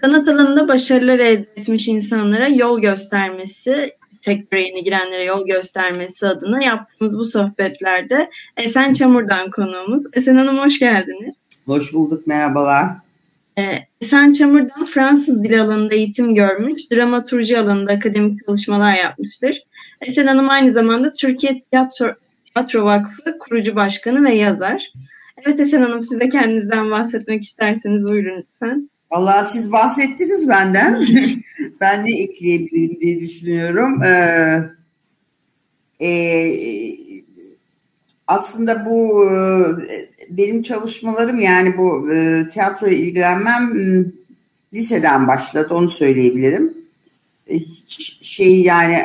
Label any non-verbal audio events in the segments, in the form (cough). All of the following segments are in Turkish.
Sanat alanında başarılar elde etmiş insanlara yol göstermesi, sektöre yeni girenlere yol göstermesi adına yaptığımız bu sohbetlerde Esen Çamur'dan konuğumuz. Esen Hanım hoş geldiniz. Hoş bulduk, merhabalar. Ee, Esen Çamur'dan Fransız dil alanında eğitim görmüş, dramaturji alanında akademik çalışmalar yapmıştır. Esen Hanım aynı zamanda Türkiye Tiyatro, Tiyatro Vakfı kurucu başkanı ve yazar. Evet Esen Hanım siz de kendinizden bahsetmek isterseniz buyurun lütfen. Allah siz bahsettiniz benden. (laughs) ben ne ekleyebilirim diye düşünüyorum. Ee, e, aslında bu e, benim çalışmalarım yani bu e, tiyatroya ilgilenmem liseden başladı onu söyleyebilirim. E, hiç şey yani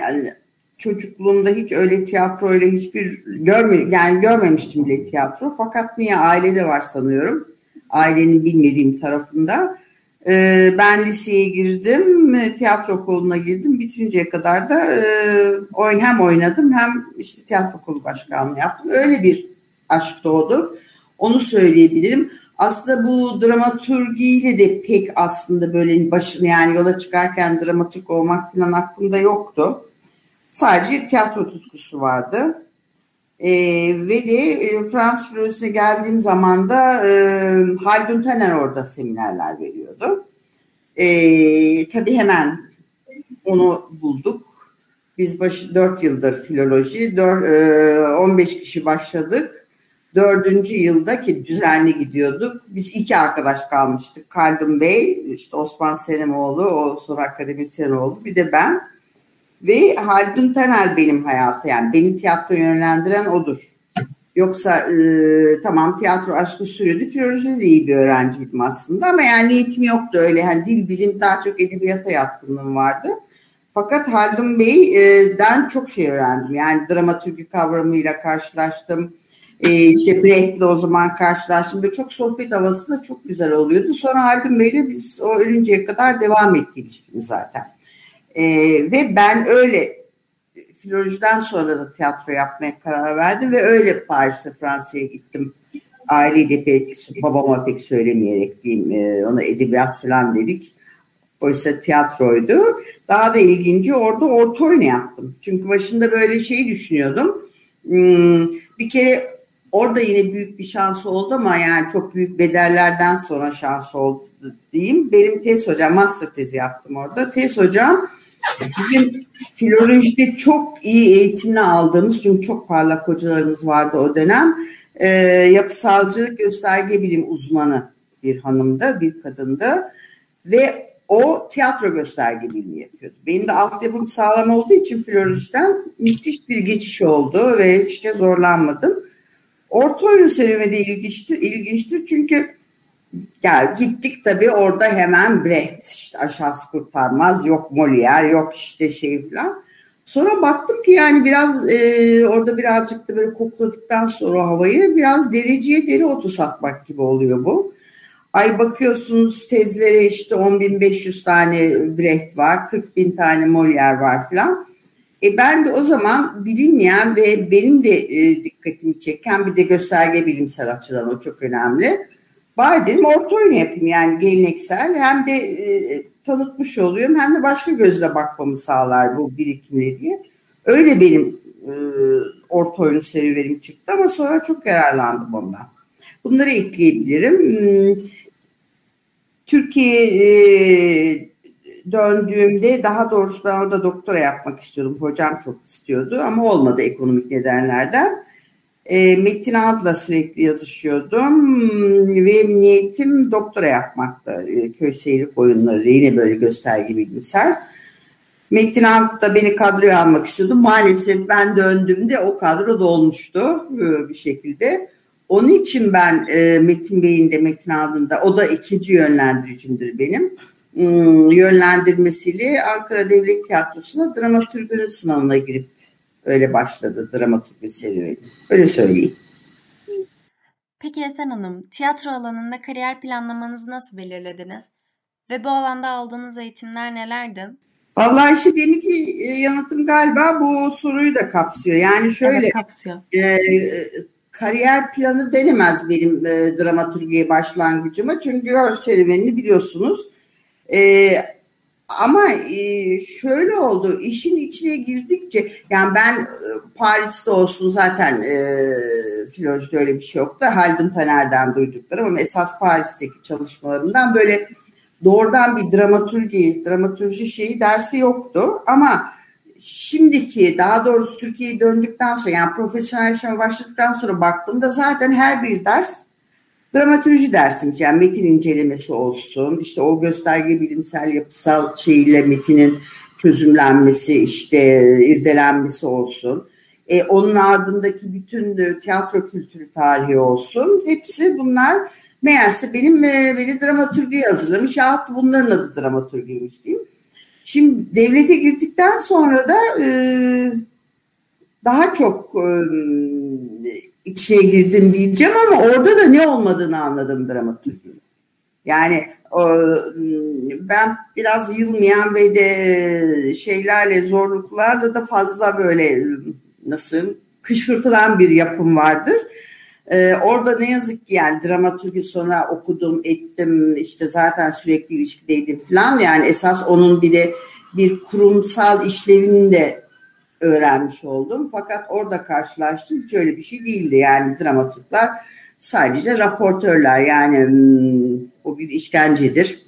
çocukluğumda hiç öyle tiyatroyla hiçbir görme yani görmemiştim bile tiyatro. Fakat niye ailede var sanıyorum. Ailenin bilmediğim tarafında. Ee, ben liseye girdim, tiyatro okuluna girdim. Bitinceye kadar da e, hem oynadım hem işte tiyatro okulu başkanlığı yaptım. Öyle bir aşk doğdu. Onu söyleyebilirim. Aslında bu dramaturgiyle de pek aslında böyle başını yani yola çıkarken dramaturg olmak falan aklımda yoktu. Sadece tiyatro tutkusu vardı. E, ve de e, Fransız Floresi'ne geldiğim zaman da e, Haldun Taner orada seminerler veriyordu. E, tabii hemen onu bulduk. Biz başı 4 yıldır filoloji, 4, e, 15 kişi başladık. Dördüncü yılda ki düzenli gidiyorduk. Biz iki arkadaş kalmıştık. Kaldun Bey, işte Osman Senemoğlu, o sonra akademisyen oldu. Bir de ben. Ve Haldun Taner benim hayatı yani beni tiyatro yönlendiren odur. Yoksa e, tamam tiyatro aşkı sürüyordu. Filolojide de iyi bir öğrenciydim aslında ama yani niyetim yoktu öyle. Hani dil bilim daha çok edebiyata yatkınlığım vardı. Fakat Haldun Bey'den çok şey öğrendim. Yani dramaturgi kavramıyla karşılaştım. Ee, işte Brecht'le o zaman karşılaştım. Böyle çok sohbet havası da çok güzel oluyordu. Sonra Haldun Bey'le biz o ölünceye kadar devam etti zaten. E, ve ben öyle filolojiden sonra da tiyatro yapmaya karar verdim ve öyle Paris'e Fransa'ya gittim. Aileyle pek babama pek söylemeyerek diyeyim e, ona edebiyat falan dedik. Oysa tiyatroydu. Daha da ilginci orada orta oyunu yaptım. Çünkü başında böyle şey düşünüyordum. Hmm, bir kere orada yine büyük bir şans oldu ama yani çok büyük bedellerden sonra şans oldu diyeyim. Benim tez hocam, master tezi yaptım orada. Tez hocam Bizim filolojide çok iyi eğitimini aldığımız çünkü çok parlak hocalarımız vardı o dönem. E, yapısalcılık gösterge bilim uzmanı bir hanımda, bir kadında ve o tiyatro gösterge bilimi yapıyordu. Benim de altyapım sağlam olduğu için filolojiden müthiş bir geçiş oldu ve işte zorlanmadım. Orta oyun serüveni ilginçtir, ilginçtir çünkü ya gittik tabii orada hemen Brecht işte aşağısı kurtarmaz yok Molière yok işte şey falan. Sonra baktım ki yani biraz e, orada birazcık da böyle kokladıktan sonra havayı biraz dericiye deri otu satmak gibi oluyor bu. Ay bakıyorsunuz tezlere işte 10.500 tane Brecht var, 40 bin tane Molière var falan. E ben de o zaman bilinmeyen ve benim de e, dikkatimi çeken bir de gösterge bilimsel açıdan o çok önemli Bari dedim orta oyunu yapayım yani geleneksel hem de e, tanıtmış oluyorum hem de başka gözle bakmamı sağlar bu birikimle diye. Öyle benim e, orta oyunu serüvenim çıktı ama sonra çok yararlandım ondan. Bunları ekleyebilirim. Hmm, Türkiye'ye döndüğümde daha doğrusu ben orada doktora yapmak istiyordum. Hocam çok istiyordu ama olmadı ekonomik nedenlerden. E, Metin Ad'la sürekli yazışıyordum ve niyetim doktora yapmakta. E, köy seyirlik oyunları yine böyle gösterge bilgisayar. Metin Ad da beni kadroya almak istiyordu. Maalesef ben döndüğümde o kadro dolmuştu e, bir şekilde. Onun için ben e, Metin Bey'in de Metin Ad'ın da o da ikinci yönlendiricimdir benim. Hmm, yönlendirmesiyle Ankara Devlet Tiyatrosu'na dramatürgünün sınavına girip Öyle başladı dramatik bir serüveni. Öyle söyleyeyim. Peki Esen Hanım, tiyatro alanında kariyer planlamanızı nasıl belirlediniz? Ve bu alanda aldığınız eğitimler nelerdi? Vallahi işte demin ki e, yanıtım galiba bu soruyu da kapsıyor. Yani şöyle evet, kapsıyor. E, kariyer planı denemez benim e, dramaturgiye başlangıcıma. Çünkü serüvenini biliyorsunuz. E, ama e, şöyle oldu işin içine girdikçe yani ben e, Paris'te olsun zaten e, filolojide öyle bir şey yoktu. Haldun Taner'den duyduklarım ama esas Paris'teki çalışmalarımdan böyle doğrudan bir dramaturji, dramaturji şeyi dersi yoktu ama şimdiki daha doğrusu Türkiye'ye döndükten sonra yani profesyonel yaşama başladıktan sonra baktığımda zaten her bir ders dramatürji dersimiz yani metin incelemesi olsun işte o gösterge bilimsel yapısal şeyle metinin çözümlenmesi işte irdelenmesi olsun. E, onun ardındaki bütün tiyatro kültürü tarihi olsun hepsi bunlar meğerse benim e, beni dramaturgi hazırlamış ya bunların adı dramaturgiymiş diyeyim. Şimdi devlete girdikten sonra da e, daha çok e, içine girdim diyeceğim ama orada da ne olmadığını anladım dramaturginin. Yani o, ben biraz yılmayan ve de şeylerle zorluklarla da fazla böyle nasıl kışkırtılan bir yapım vardır. Orada ne yazık ki yani dramaturgi sonra okudum ettim işte zaten sürekli ilişkideydim falan yani esas onun bir de bir kurumsal işlevini de öğrenmiş oldum. Fakat orada karşılaştım hiç öyle bir şey değildi yani dramaturglar sadece raportörler yani hmm, o bir işkencedir.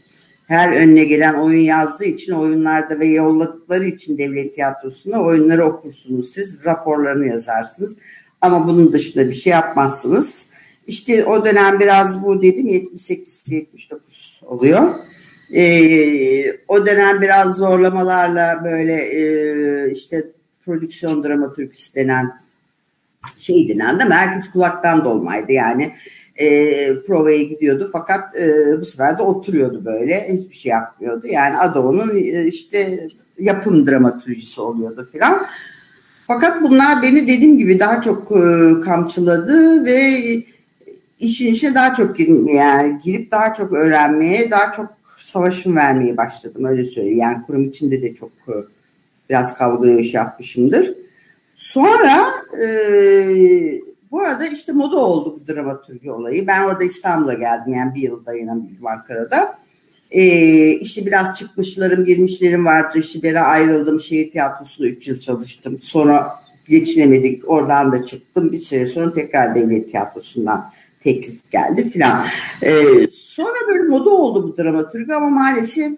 Her önüne gelen oyun yazdığı için oyunlarda ve yolladıkları için devlet tiyatrosunda oyunları okursunuz siz raporlarını yazarsınız ama bunun dışında bir şey yapmazsınız. İşte o dönem biraz bu dedim 78-79 oluyor. Ee, o dönem biraz zorlamalarla böyle e, işte prodüksiyon dramatürküsü denen şey denen de herkes kulaktan dolmaydı yani. E, provaya gidiyordu fakat e, bu sefer de oturuyordu böyle hiçbir şey yapmıyordu. Yani adı onun e, işte yapım dramatürjisi oluyordu filan. Fakat bunlar beni dediğim gibi daha çok e, kamçıladı ve işin içine daha çok girmeye, yani girip daha çok öğrenmeye, daha çok savaşım vermeye başladım öyle söyleyeyim. Yani kurum içinde de çok e, biraz kavga yapmışımdır. Sonra e, bu arada işte moda oldu bu dramaturgi olayı. Ben orada İstanbul'a geldim yani bir yıl dayanamadım Ankara'da. E, işte biraz çıkmışlarım, girmişlerim vardı. İşte bir ayrıldım. Şehir tiyatrosunda 3 yıl çalıştım. Sonra geçinemedik. Oradan da çıktım. Bir süre sonra tekrar devlet tiyatrosundan teklif geldi filan. E, sonra böyle moda oldu bu dramaturgi ama maalesef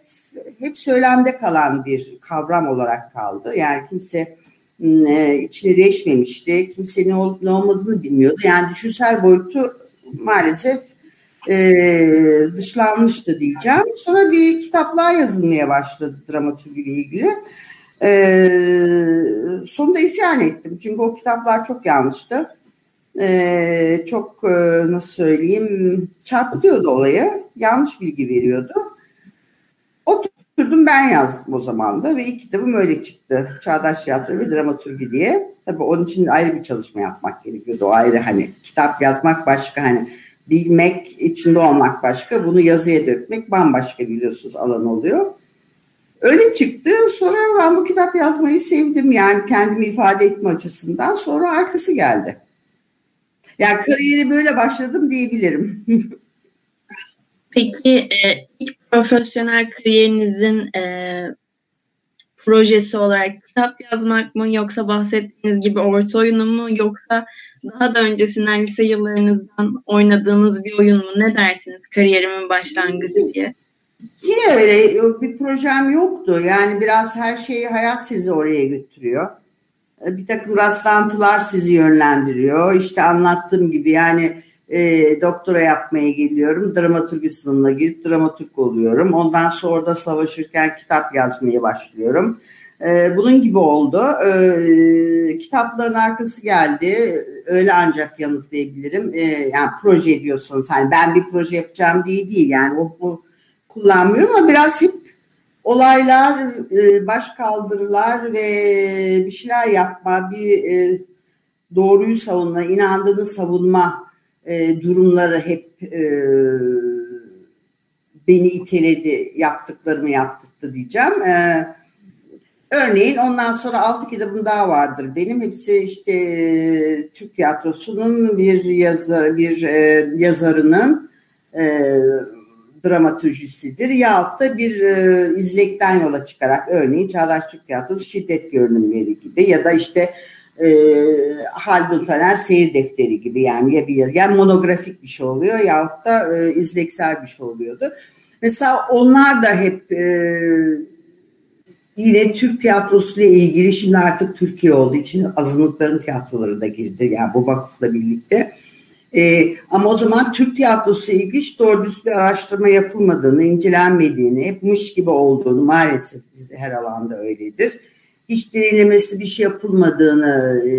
hep söylemde kalan bir kavram olarak kaldı. Yani kimse e, içine değişmemişti. Kimse ne olup ne olmadığını bilmiyordu. Yani düşünsel boyutu maalesef e, dışlanmıştı diyeceğim. Sonra bir kitaplar yazılmaya başladı dramaturgi ile ilgili. E, sonunda isyan ettim. Çünkü o kitaplar çok yanlıştı. E, çok e, nasıl söyleyeyim çarpıtıyordu olayı. Yanlış bilgi veriyordu. Oturdum ben yazdım o zaman da ve ilk kitabım öyle çıktı. Çağdaş Tiyatro ve Dramaturgi diye. Tabii onun için ayrı bir çalışma yapmak gerekiyordu. O ayrı hani kitap yazmak başka hani bilmek, içinde olmak başka. Bunu yazıya dökmek bambaşka biliyorsunuz alan oluyor. Öyle çıktı. Sonra ben bu kitap yazmayı sevdim. Yani kendimi ifade etme açısından. Sonra arkası geldi. Yani kariyeri böyle başladım diyebilirim. (laughs) Peki e, ilk profesyonel kariyerinizin e, projesi olarak kitap yazmak mı yoksa bahsettiğiniz gibi orta oyunu mu yoksa daha da öncesinden lise yıllarınızdan oynadığınız bir oyun mu? Ne dersiniz kariyerimin başlangıcı diye? Yine öyle bir projem yoktu. Yani biraz her şeyi hayat sizi oraya götürüyor. Bir takım rastlantılar sizi yönlendiriyor. İşte anlattığım gibi yani e, doktora yapmaya geliyorum. Dramaturgi sınavına girip dramaturg oluyorum. Ondan sonra da savaşırken kitap yazmaya başlıyorum. E, bunun gibi oldu. E, kitapların arkası geldi. Öyle ancak yanıtlayabilirim. E, yani proje diyorsanız hani ben bir proje yapacağım diye değil. Yani o, o kullanmıyorum ama biraz hep olaylar, e, baş kaldırılar ve bir şeyler yapma, bir e, doğruyu savunma, inandığını savunma e, durumları hep e, beni iteledi, yaptıklarımı yaptırdı diyeceğim. E, örneğin ondan sonra altı kitabım daha vardır. Benim hepsi işte e, Türk tiyatrosunun bir yazar, bir e, yazarının e, dramatürjisidir yahut da bir e, izlekten yola çıkarak örneğin Çağdaş Türk Tiyatrosu şiddet görünümleri gibi ya da işte e, Haldun Taner seyir defteri gibi yani ya bir yani monografik bir şey oluyor yahut da e, izleksel bir şey oluyordu. Mesela onlar da hep e, yine Türk tiyatrosu ile ilgili şimdi artık Türkiye olduğu için azınlıkların tiyatroları da girdi yani bu vakıfla birlikte. E, ama o zaman Türk tiyatrosu ilgili hiç doğru düz bir araştırma yapılmadığını, incelenmediğini, hep mış gibi olduğunu maalesef bizde her alanda öyledir. Hiç derinlemesi bir şey yapılmadığını e,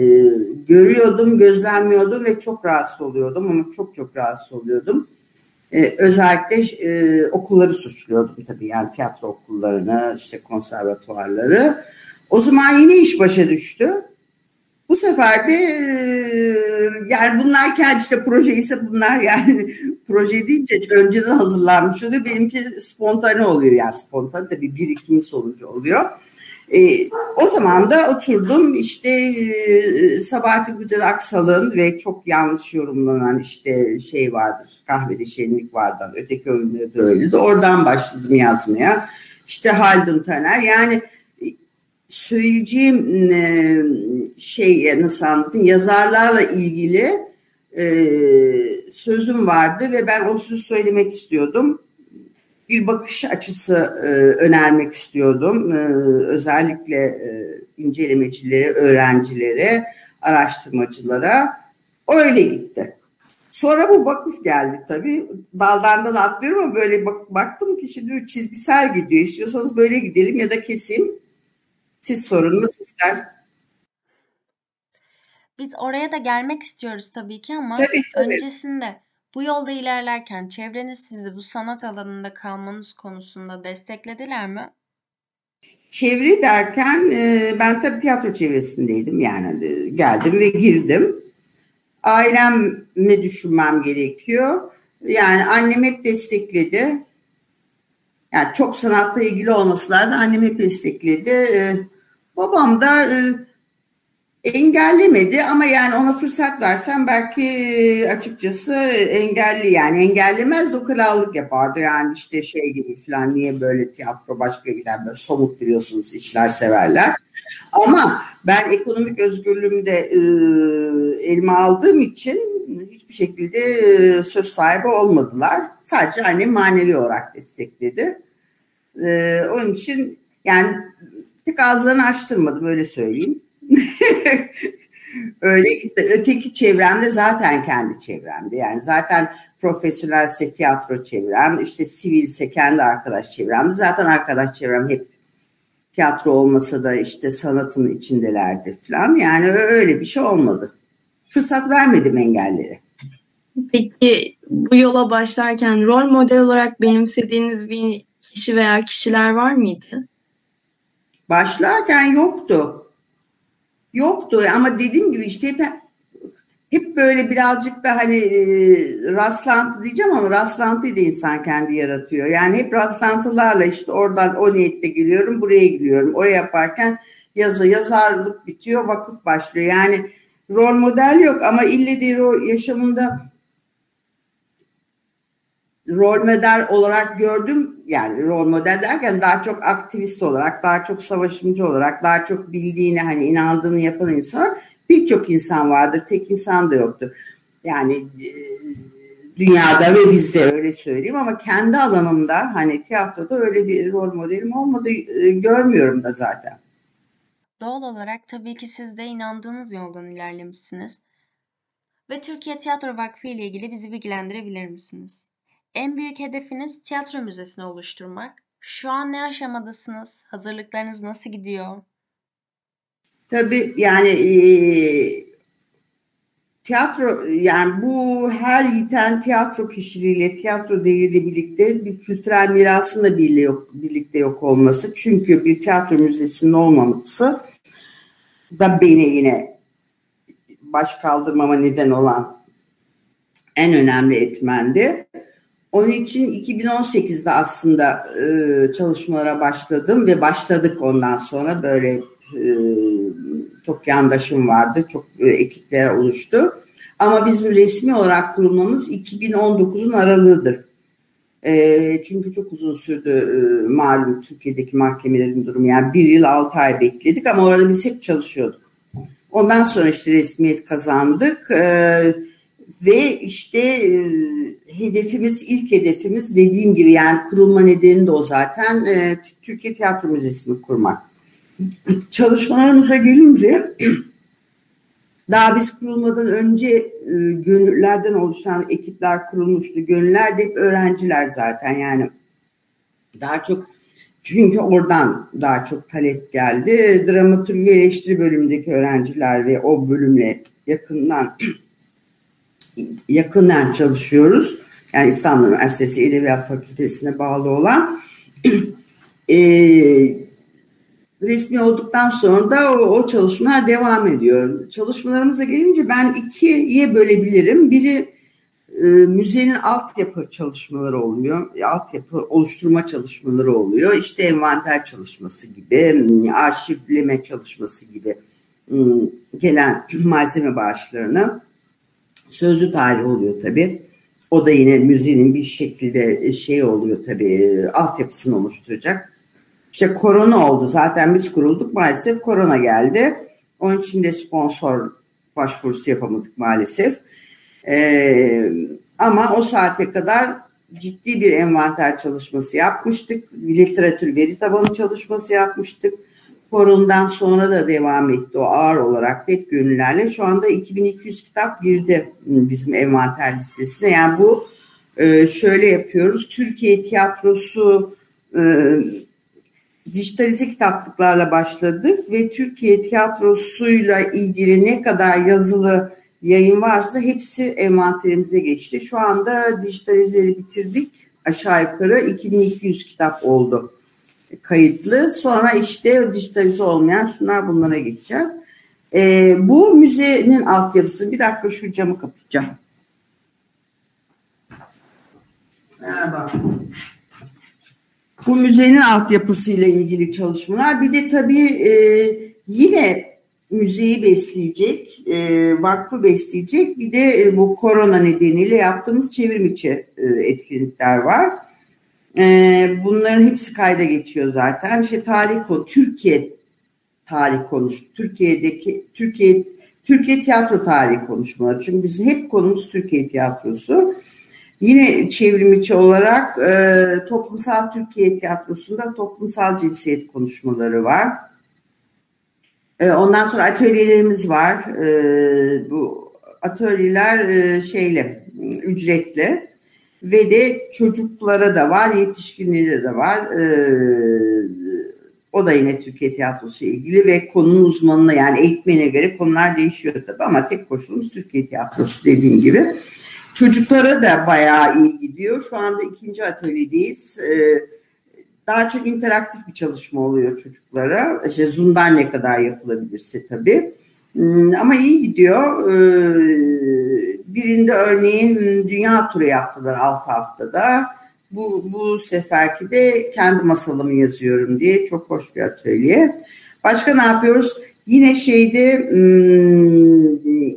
görüyordum, gözlemliyordum ve çok rahatsız oluyordum ama çok çok rahatsız oluyordum. Ee, özellikle e, okulları suçluyordum tabii yani tiyatro okullarını, işte konservatuvarları. O zaman yine iş başa düştü. Bu sefer de e, yani bunlar kendi işte proje ise bunlar (laughs) yani proje deyince önceden hazırlanmış oluyor. Benimki spontane oluyor yani spontane tabii birikim sonucu oluyor. E, o zaman da oturdum işte e, Sabahattin Güdel Aksal'ın ve çok yanlış yorumlanan işte şey vardır kahvede şenlik vardı öteki oyunları da öyleydi. Oradan başladım yazmaya. İşte Haldun Taner yani e, söyleyeceğim e, şey nasıl anlatayım yazarlarla ilgili e, sözüm vardı ve ben o sözü söylemek istiyordum bir bakış açısı e, önermek istiyordum. E, özellikle e, incelemecilere, öğrencilere, araştırmacılara. Öyle gitti. Sonra bu vakıf geldi tabii. Daldan da atlıyorum ama böyle bak, baktım ki şimdi çizgisel gidiyor. İstiyorsanız böyle gidelim ya da keseyim. Siz sorun nasıl ister? Biz oraya da gelmek istiyoruz tabii ki ama tabii, tabii. öncesinde bu yolda ilerlerken çevreniz sizi bu sanat alanında kalmanız konusunda desteklediler mi? Çevre derken e, ben tabii tiyatro çevresindeydim yani e, geldim ve girdim. Ailemi düşünmem gerekiyor. Yani annem hep destekledi. Yani çok sanatla ilgili olmasılar da annem hep destekledi. E, babam da engellemedi ama yani ona fırsat versem belki açıkçası engelli yani engellemez o krallık yapardı yani işte şey gibi falan niye böyle tiyatro başka bir böyle somut biliyorsunuz işler severler. Ama ben ekonomik özgürlüğümü de e, elime aldığım için hiçbir şekilde e, söz sahibi olmadılar. Sadece annem manevi olarak destekledi. E, onun için yani pek ağızlarını açtırmadım öyle söyleyeyim. (laughs) Öyle gitti. Öteki çevremde zaten kendi çevremde. Yani zaten profesyonelse tiyatro çevrem, işte sivilse kendi arkadaş çevremde. Zaten arkadaş çevrem hep tiyatro olmasa da işte sanatın içindelerdi falan. Yani öyle bir şey olmadı. Fırsat vermedim engellere. Peki bu yola başlarken rol model olarak benimsediğiniz bir kişi veya kişiler var mıydı? Başlarken yoktu yoktu ama dediğim gibi işte hep hep böyle birazcık da hani e, rastlantı diyeceğim ama rastlantıyı da insan kendi yaratıyor. Yani hep rastlantılarla işte oradan o niyette geliyorum buraya gidiyorum. Oraya yaparken yazı yazarlık bitiyor vakıf başlıyor. Yani rol model yok ama ille de yaşamında rol model olarak gördüm. Yani rol model derken daha çok aktivist olarak, daha çok savaşımcı olarak, daha çok bildiğini hani inandığını yapan insan birçok insan vardır. Tek insan da yoktur. Yani e, dünyada ve bizde öyle söyleyeyim ama kendi alanımda hani tiyatroda öyle bir rol modelim olmadı e, görmüyorum da zaten. Doğal olarak tabii ki siz de inandığınız yoldan ilerlemişsiniz. Ve Türkiye Tiyatro Vakfı ile ilgili bizi bilgilendirebilir misiniz? En büyük hedefiniz tiyatro müzesini oluşturmak. Şu an ne aşamadasınız? Hazırlıklarınız nasıl gidiyor? Tabii yani tiyatro yani bu her yiten tiyatro kişiliğiyle tiyatro değeriyle birlikte bir kültürel mirasın da birlikte yok, birlikte yok olması. Çünkü bir tiyatro müzesinin olmaması da beni yine baş kaldırmama neden olan en önemli etmendi. Onun için 2018'de aslında e, çalışmalara başladım ve başladık ondan sonra böyle e, çok yandaşım vardı, çok e, ekipler oluştu. Ama bizim resmi olarak kurulmamız 2019'un aralığıdır. E, çünkü çok uzun sürdü e, malum Türkiye'deki mahkemelerin durumu. Yani bir yıl altı ay bekledik ama orada biz hep çalışıyorduk. Ondan sonra işte resmiyet kazandık. E, ve işte e, hedefimiz, ilk hedefimiz dediğim gibi yani kurulma nedeni de o zaten e, Türkiye Tiyatro Müzesi'ni kurmak. (clears throat) Çalışmalarımıza gelince (clears throat) daha biz kurulmadan önce e, gönüllerden oluşan ekipler kurulmuştu. Gönüller de hep öğrenciler zaten yani daha çok çünkü oradan daha çok talep geldi. Dramaturgi eleştiri bölümündeki öğrenciler ve o bölümle yakından (clears throat) yakından çalışıyoruz. Yani İstanbul Üniversitesi Edebiyat Fakültesine bağlı olan (clears throat) e, resmi olduktan sonra da o, o çalışmalar devam ediyor. Çalışmalarımıza gelince ben ikiye bölebilirim. Biri e, müzenin altyapı çalışmaları oluyor. Altyapı oluşturma çalışmaları oluyor. İşte envanter çalışması gibi, arşivleme çalışması gibi ıı, gelen (clears throat) malzeme bağışlarını sözlü tarih oluyor tabii. O da yine müziğin bir şekilde şey oluyor tabii altyapısını oluşturacak. İşte korona oldu. Zaten biz kurulduk maalesef korona geldi. Onun için de sponsor başvurusu yapamadık maalesef. Ee, ama o saate kadar ciddi bir envanter çalışması yapmıştık. Literatür veri tabanı çalışması yapmıştık. Korundan sonra da devam etti o ağır olarak pek gönüllerle. Şu anda 2200 kitap girdi bizim envanter listesine. Yani bu e, şöyle yapıyoruz. Türkiye tiyatrosu e, dijitalize kitaplıklarla başladık ve Türkiye tiyatrosuyla ilgili ne kadar yazılı yayın varsa hepsi envanterimize geçti. Şu anda dijitalizeyi bitirdik. Aşağı yukarı 2200 kitap oldu kayıtlı. Sonra işte dijitalize olmayan şunlar bunlara geçeceğiz. E, bu müzenin altyapısı. Bir dakika şu camı kapatacağım. Merhaba. Bu müzenin altyapısıyla ilgili çalışmalar. Bir de tabii e, yine müzeyi besleyecek, e, vakfı besleyecek. Bir de e, bu korona nedeniyle yaptığımız çevrim içi e, etkinlikler var. E, bunların hepsi kayda geçiyor zaten. İşte tarih konu, Türkiye tarih konuş, Türkiye'deki Türkiye Türkiye tiyatro tarihi konuşmaları. Çünkü bizim hep konumuz Türkiye tiyatrosu. Yine çevrimiçi olarak e, toplumsal Türkiye tiyatrosunda toplumsal cinsiyet konuşmaları var. E, ondan sonra atölyelerimiz var. E, bu atölyeler e, şeyle ücretli ve de çocuklara da var, yetişkinlere de var. Ee, o da yine Türkiye Tiyatrosu ile ilgili ve konunun uzmanına yani eğitmene göre konular değişiyor tabii ama tek koşulumuz Türkiye Tiyatrosu dediğim gibi. Çocuklara da bayağı iyi gidiyor. Şu anda ikinci atölyedeyiz. Ee, daha çok interaktif bir çalışma oluyor çocuklara. İşte Zoom'dan ne kadar yapılabilirse tabii. Hmm, ama iyi gidiyor. Ee, birinde örneğin dünya turu yaptılar 6 haftada. Bu, bu seferki de kendi masalımı yazıyorum diye çok hoş bir atölye. Başka ne yapıyoruz? Yine şeyde hmm,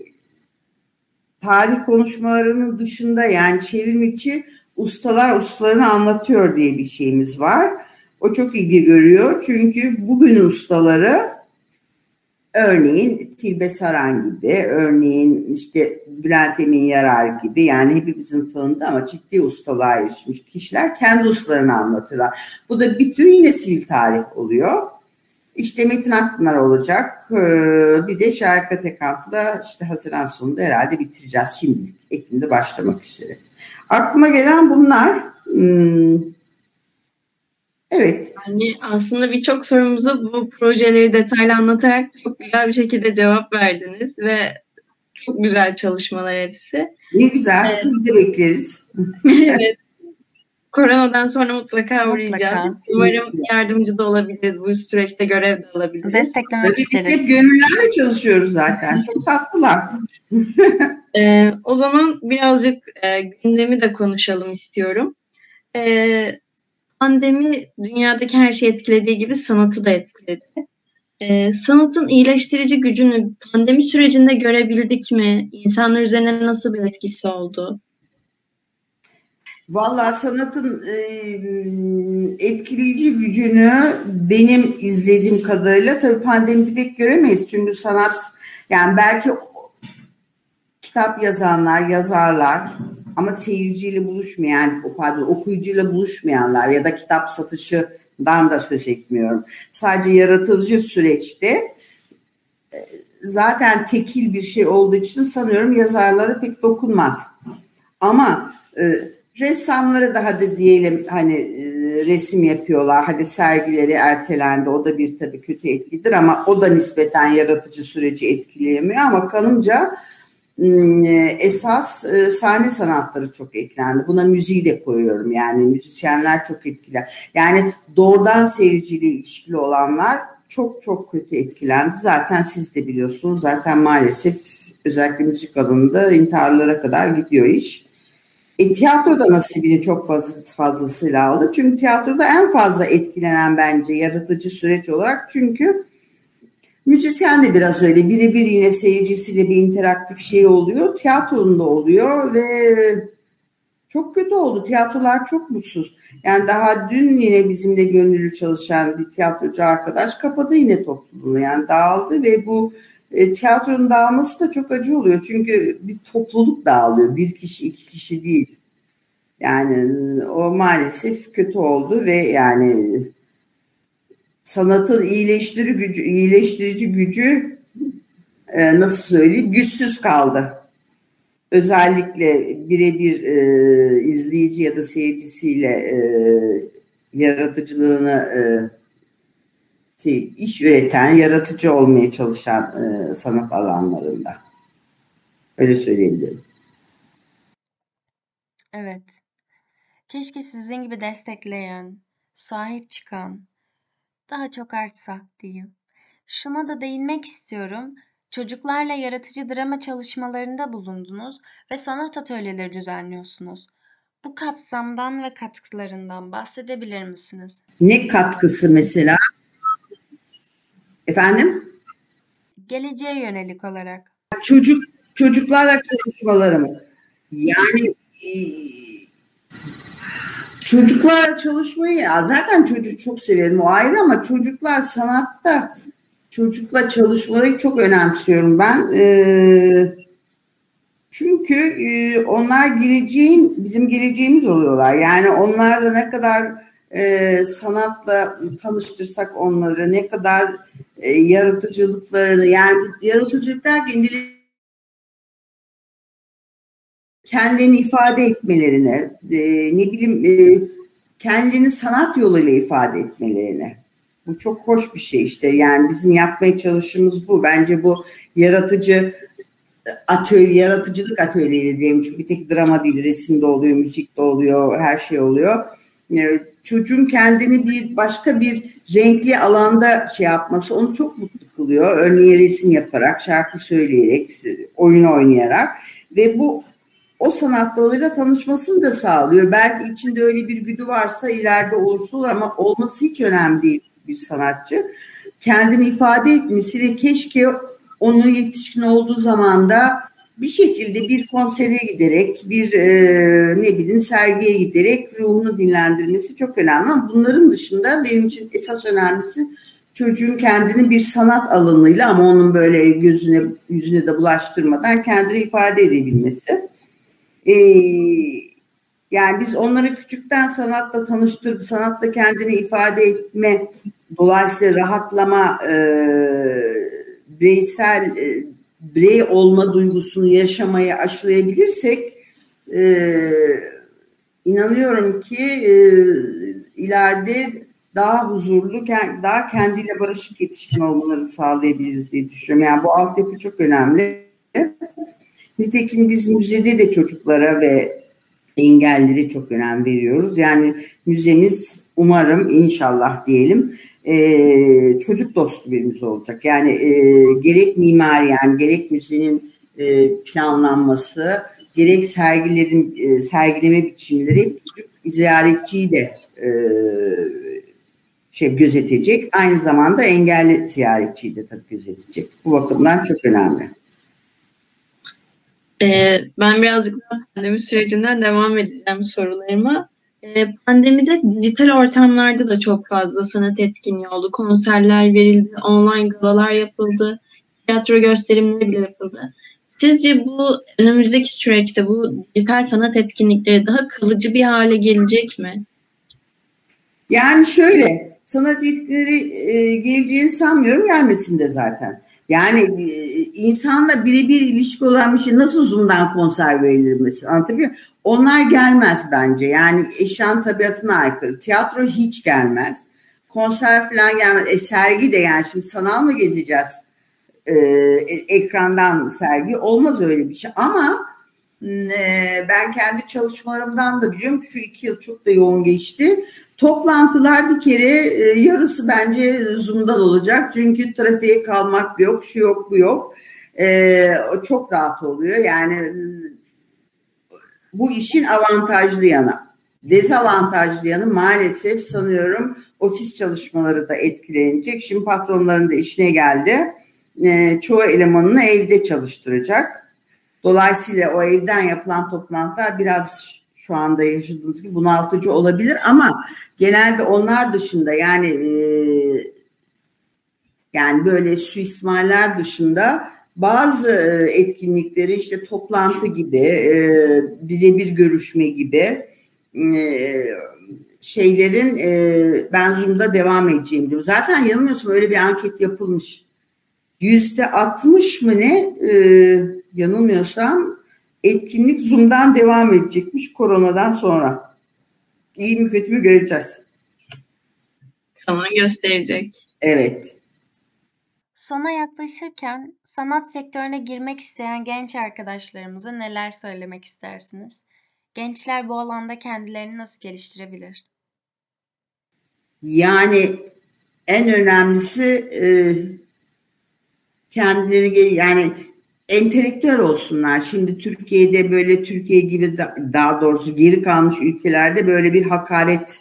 tarih konuşmalarının dışında yani çevirmeci ustalar ustalarını anlatıyor diye bir şeyimiz var. O çok ilgi görüyor. Çünkü bugün ustaları Örneğin Tilbe Saran gibi, örneğin işte Bülent Emin Yarar gibi yani hepimizin tanıdığı ama ciddi ustalığa erişmiş kişiler kendi ustalarını anlatıyorlar. Bu da bir tür yine sivil tarih oluyor. İşte Metin Akpınar olacak. Bir de Şarkı Tekantı'da işte Haziran sonunda herhalde bitireceğiz şimdilik. Ekim'de başlamak üzere. Aklıma gelen bunlar. Hmm, Evet. Yani aslında birçok sorumuza bu projeleri detaylı anlatarak çok güzel bir şekilde cevap verdiniz ve çok güzel çalışmalar hepsi. Ne güzel. Evet. Siz de bekleriz. (laughs) evet. Koronadan sonra mutlaka uğrayacağız. Mutlaka. Umarım yardımcı da olabiliriz. Bu süreçte görev de alabiliriz. Desteklemek Tabii isteriz. Biz hep gönüllerle çalışıyoruz zaten. Çok (laughs) tatlılar. (laughs) ee, o zaman birazcık e, gündemi de konuşalım istiyorum. Ee, pandemi dünyadaki her şeyi etkilediği gibi sanatı da etkiledi. Ee, sanatın iyileştirici gücünü pandemi sürecinde görebildik mi? İnsanlar üzerine nasıl bir etkisi oldu? Valla sanatın e, etkileyici gücünü benim izlediğim kadarıyla tabii pandemide pek göremeyiz. Çünkü sanat yani belki kitap yazanlar, yazarlar ama seyirciyle buluşmayan, pardon okuyucuyla buluşmayanlar ya da kitap satışından da söz etmiyorum. Sadece yaratıcı süreçte e, zaten tekil bir şey olduğu için sanıyorum yazarlara pek dokunmaz. Ama e, ressamları da hadi diyelim hani e, resim yapıyorlar. Hadi sergileri ertelendi. O da bir tabii kötü etkidir ama o da nispeten yaratıcı süreci etkileyemiyor ama kanımca esas e, sahne sanatları çok eklendi. Buna müziği de koyuyorum yani müzisyenler çok etkiler. Yani doğrudan seyirciyle ilişkili olanlar çok çok kötü etkilendi. Zaten siz de biliyorsunuz zaten maalesef özellikle müzik alanında intiharlara kadar gidiyor iş. E, tiyatroda nasibini çok fazla, fazlasıyla aldı. Çünkü tiyatroda en fazla etkilenen bence yaratıcı süreç olarak çünkü Müzisyen de biraz öyle birebir yine seyircisiyle bir interaktif şey oluyor. Tiyatronun da oluyor ve çok kötü oldu. Tiyatrolar çok mutsuz. Yani daha dün yine bizimle gönüllü çalışan bir tiyatrocu arkadaş kapadı yine topluluğunu. Yani dağıldı ve bu e, tiyatronun dağılması da çok acı oluyor. Çünkü bir topluluk dağılıyor. Bir kişi, iki kişi değil. Yani o maalesef kötü oldu ve yani sanatın iyileştirici gücü, iyileştirici gücü e, nasıl söyleyeyim güçsüz kaldı. Özellikle birebir e, izleyici ya da seyircisiyle e, yaratıcılığını e, şey, iş üreten, yaratıcı olmaya çalışan e, sanat alanlarında. Öyle söyleyebilirim. Evet. Keşke sizin gibi destekleyen, sahip çıkan, daha çok artsa diyeyim. Şuna da değinmek istiyorum. Çocuklarla yaratıcı drama çalışmalarında bulundunuz ve sanat atölyeleri düzenliyorsunuz. Bu kapsamdan ve katkılarından bahsedebilir misiniz? Ne katkısı mesela? Efendim? Geleceğe yönelik olarak. Çocuk çocuklarla çalışmaları mı? Yani Çocuklar çalışmayı ya zaten çocuk çok severim o ayrı ama çocuklar sanatta çocukla çalışmayı çok önemsiyorum ben. Ee, çünkü e, onlar geleceğin bizim geleceğimiz oluyorlar. Yani onlarla ne kadar e, sanatla tanıştırsak onları, ne kadar e, yaratıcılıklarını yani yaratıcılık derken kendilerini ifade etmelerine, e, ne bileyim e, kendini sanat yoluyla ifade etmelerine. Bu çok hoş bir şey işte. Yani bizim yapmaya çalıştığımız bu. Bence bu yaratıcı atölye, yaratıcılık atölyeleri diyelim. Çünkü bir tek drama değil, resim de oluyor, müzik de oluyor, her şey oluyor. Yani çocuğun kendini bir başka bir renkli alanda şey yapması onu çok mutlu kılıyor. Örneğin resim yaparak, şarkı söyleyerek, oyun oynayarak ve bu o sanat dalıyla tanışmasını da sağlıyor. Belki içinde öyle bir güdü varsa ileride olursa olur ama olması hiç önemli değil bir sanatçı. Kendini ifade etmesi ve keşke onu yetişkin olduğu zaman da bir şekilde bir konsere giderek, bir e, ne bileyim sergiye giderek ruhunu dinlendirmesi çok önemli. Ama bunların dışında benim için esas önemlisi çocuğun kendini bir sanat alanıyla ama onun böyle gözüne yüzüne de bulaştırmadan kendini ifade edebilmesi. Ee, yani biz onları küçükten sanatla tanıştırıp sanatla kendini ifade etme dolayısıyla rahatlama e, bireysel e, birey olma duygusunu yaşamayı aşılayabilirsek e, inanıyorum ki e, ileride daha huzurlu, daha kendiyle barışık yetişkin olmalarını sağlayabiliriz diye düşünüyorum. Yani bu altyapı çok önemli. Nitekim biz müzede de çocuklara ve engelleri çok önem veriyoruz. Yani müzemiz umarım inşallah diyelim e, çocuk dostu bir müze olacak. Yani e, gerek mimari yani gerek müzenin e, planlanması gerek sergilerin e, sergileme biçimleri çocuk ziyaretçiyi de e, şey gözetecek. Aynı zamanda engelli ziyaretçiyi de tabii gözetecek. Bu bakımdan çok önemli. Ee, ben birazcık daha pandemi sürecinden devam edeceğim sorularıma. Ee, pandemide dijital ortamlarda da çok fazla sanat etkinliği oldu. Konserler verildi, online galalar yapıldı, tiyatro gösterimleri bile yapıldı. Sizce bu önümüzdeki süreçte bu dijital sanat etkinlikleri daha kalıcı bir hale gelecek mi? Yani şöyle, sanat etkinlikleri e, geleceğini sanmıyorum, gelmesinde zaten. Yani e, insanla birebir ilişki olan bir şey nasıl Zoom'dan konser verilir mesela anlatabiliyor? Onlar gelmez bence. Yani eşyan tabiatına aykırı. Tiyatro hiç gelmez. Konser falan gelmez. E sergi de yani şimdi sanal mı gezeceğiz? E, ekrandan sergi olmaz öyle bir şey. Ama e, ben kendi çalışmalarımdan da biliyorum şu iki yıl çok da yoğun geçti. Toplantılar bir kere e, yarısı bence Zoom'dan olacak. Çünkü trafiğe kalmak yok, şu yok, bu yok. E, çok rahat oluyor. Yani bu işin avantajlı yanı. Dezavantajlı yanı maalesef sanıyorum ofis çalışmaları da etkilenecek. Şimdi patronların da işine geldi. E, çoğu elemanını evde çalıştıracak. Dolayısıyla o evden yapılan toplantılar biraz şu anda yaşadığımız gibi bunaltıcı olabilir ama genelde onlar dışında yani e, yani böyle suismaller dışında bazı e, etkinlikleri işte toplantı gibi e, birebir görüşme gibi e, şeylerin e, ben Zoom'da devam edeceğim diyor. Zaten yanılmıyorsam öyle bir anket yapılmış. Yüzde altmış mı ne e, yanılmıyorsam etkinlik Zoom'dan devam edecekmiş koronadan sonra. İyi mi kötü mü göreceğiz. Zaman gösterecek. Evet. Sona yaklaşırken sanat sektörüne girmek isteyen genç arkadaşlarımıza neler söylemek istersiniz? Gençler bu alanda kendilerini nasıl geliştirebilir? Yani en önemlisi e, kendileri yani entelektüel olsunlar. Şimdi Türkiye'de böyle Türkiye gibi da, daha doğrusu geri kalmış ülkelerde böyle bir hakaret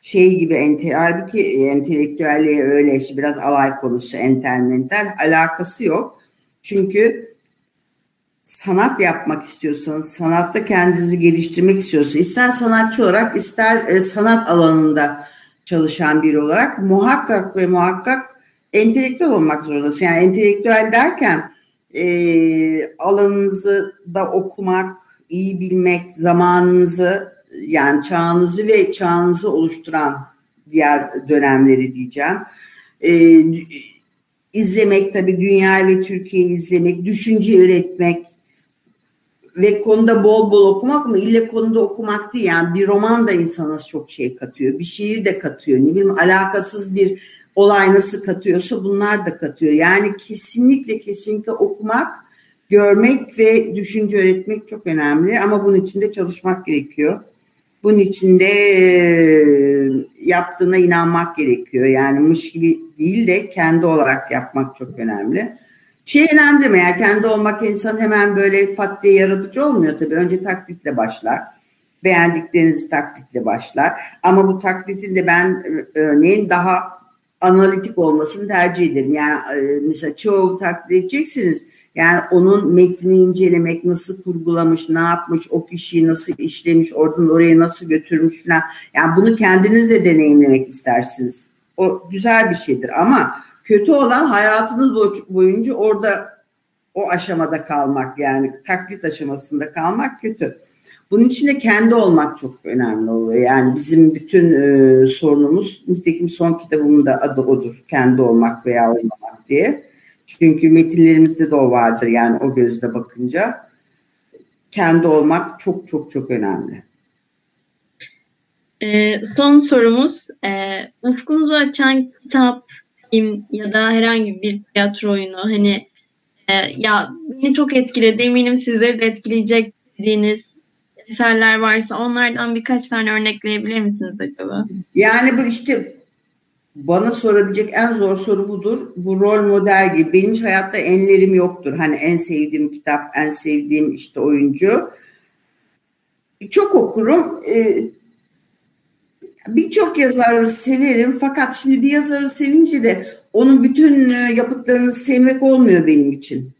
şey gibi ente, halbuki entelektüelliğe öyle işte biraz alay konusu entel mental alakası yok. Çünkü sanat yapmak istiyorsanız, sanatta kendinizi geliştirmek istiyorsanız, ister sanatçı olarak ister e, sanat alanında çalışan biri olarak muhakkak ve muhakkak entelektüel olmak zorundasınız. Yani entelektüel derken e, alanınızı da okumak, iyi bilmek, zamanınızı yani çağınızı ve çağınızı oluşturan diğer dönemleri diyeceğim. E, izlemek tabii dünya ve Türkiye'yi izlemek, düşünce üretmek ve konuda bol bol okumak mı? ille konuda okumak değil yani bir roman da insana çok şey katıyor. Bir şiir de katıyor. Ne bileyim alakasız bir olay nasıl katıyorsa bunlar da katıyor. Yani kesinlikle kesinlikle okumak, görmek ve düşünce öğretmek çok önemli ama bunun için de çalışmak gerekiyor. Bunun için de yaptığına inanmak gerekiyor. Yani mış gibi değil de kendi olarak yapmak çok önemli. Şey önemli yani kendi olmak insan hemen böyle pat diye yaratıcı olmuyor tabii. Önce taklitle başlar. Beğendiklerinizi taklitle başlar. Ama bu taklitin de ben örneğin daha analitik olmasını tercih ederim. Yani e, mesela çoğu takdir edeceksiniz. Yani onun metnini incelemek, nasıl kurgulamış, ne yapmış, o kişiyi nasıl işlemiş, oradan oraya nasıl götürmüş falan. Yani bunu kendiniz de deneyimlemek istersiniz. O güzel bir şeydir ama kötü olan hayatınız boyunca orada o aşamada kalmak yani taklit aşamasında kalmak kötü. Bunun için de kendi olmak çok önemli oluyor. Yani bizim bütün e, sorunumuz, nitekim son kitabımın da adı odur. Kendi olmak veya olmamak diye. Çünkü metinlerimizde de o vardır yani o gözle bakınca. Kendi olmak çok çok çok önemli. E, son sorumuz, e, ufkunuzu açan kitap, film ya da herhangi bir tiyatro oyunu hani e, ya beni çok etkiledi eminim sizleri de etkileyecek dediğiniz eserler varsa onlardan birkaç tane örnekleyebilir misiniz acaba? Yani bu işte bana sorabilecek en zor soru budur. Bu rol model gibi. Benim hiç hayatta enlerim yoktur. Hani en sevdiğim kitap, en sevdiğim işte oyuncu. Çok okurum. Ee, Birçok yazarı severim. Fakat şimdi bir yazarı sevince de onun bütün e, yapıtlarını sevmek olmuyor benim için.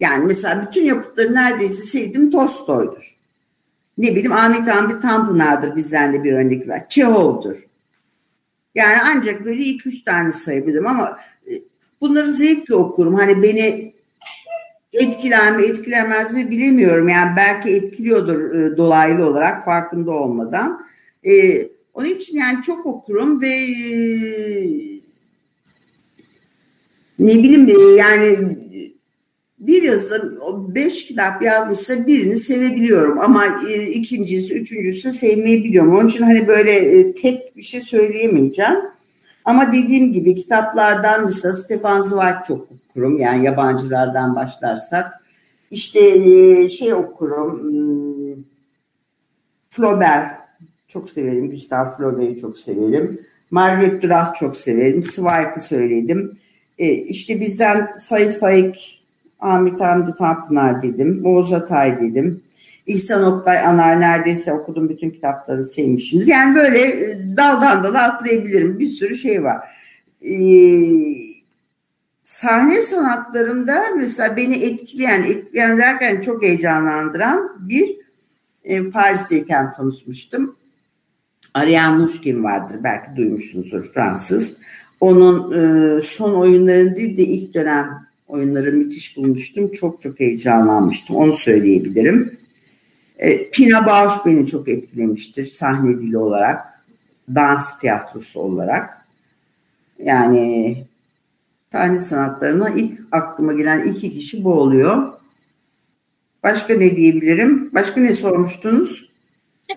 Yani mesela bütün yapıtları neredeyse sevdiğim Tolstoy'dur. Ne bileyim Ahmet Hamdi Tanpınar'dır bizden de bir örnek var. Çehov'dur. Yani ancak böyle iki üç tane sayabilirim ama e, bunları zevkle okurum. Hani beni etkiler mi etkilemez mi bilemiyorum. Yani belki etkiliyordur e, dolaylı olarak farkında olmadan. E, onun için yani çok okurum ve e, ne bileyim e, yani bir yazar beş kitap yazmışsa birini sevebiliyorum ama e, ikincisi, üçüncüsü sevmeyi biliyorum. Onun için hani böyle e, tek bir şey söyleyemeyeceğim. Ama dediğim gibi kitaplardan mesela Stefan Zweig çok okurum. Yani yabancılardan başlarsak. İşte e, şey okurum. Hmm, Flaubert çok severim. Gustave Flaubert'i çok severim. Margaret Duras çok severim. Zweig'i söyledim. E, işte bizden Said Faik, Ahmet Hamdi Tanpınar dedim. Oğuz Atay dedim. İhsan Oktay Anar neredeyse okudum bütün kitapları sevmişsiniz. Yani böyle e, daldan dala atlayabilirim. Bir sürü şey var. Ee, sahne sanatlarında mesela beni etkileyen, etkileyen derken çok heyecanlandıran bir e, Paris'teyken tanışmıştım. Ariane Mouchkin vardır belki duymuşsunuzdur Fransız. Onun e, son oyunlarını değil de ilk dönem oyunları müthiş bulmuştum. Çok çok heyecanlanmıştım. Onu söyleyebilirim. E, Pina Bausch beni çok etkilemiştir sahne dili olarak. Dans tiyatrosu olarak. Yani sahne sanatlarına ilk aklıma gelen iki kişi bu oluyor. Başka ne diyebilirim? Başka ne sormuştunuz?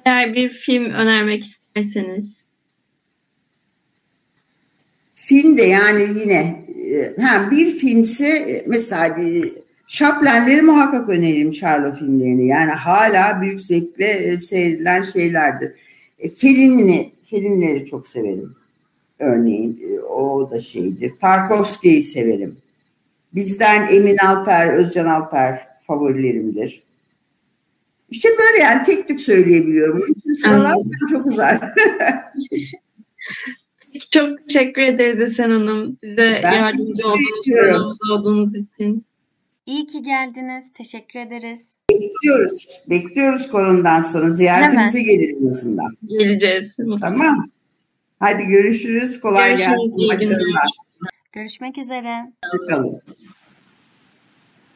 Eğer bir film önermek isterseniz. Film de yani yine ha, bir filmse mesela Chaplin'leri muhakkak öneririm Charlo filmlerini. Yani hala büyük zevkle e, seyredilen şeylerdir. E, Fellini'ni, Fellini'leri çok severim. Örneğin e, o da şeydir. Tarkovski'yi severim. Bizden Emin Alper, Özcan Alper favorilerimdir. İşte böyle yani tek tük söyleyebiliyorum. Onun için sıralar çok uzar. (laughs) çok teşekkür ederiz Esen Hanım. Bize ben yardımcı olduğunuz, konuğumuz olduğunuz için. İyi ki geldiniz. Teşekkür ederiz. Bekliyoruz. Bekliyoruz koronadan sonra. Ziyaretimize Hemen. gelelim aslında. Geleceğiz. Tamam. Hadi görüşürüz. Kolay görüşürüz, gelsin. Görüşmek üzere. Bakalım.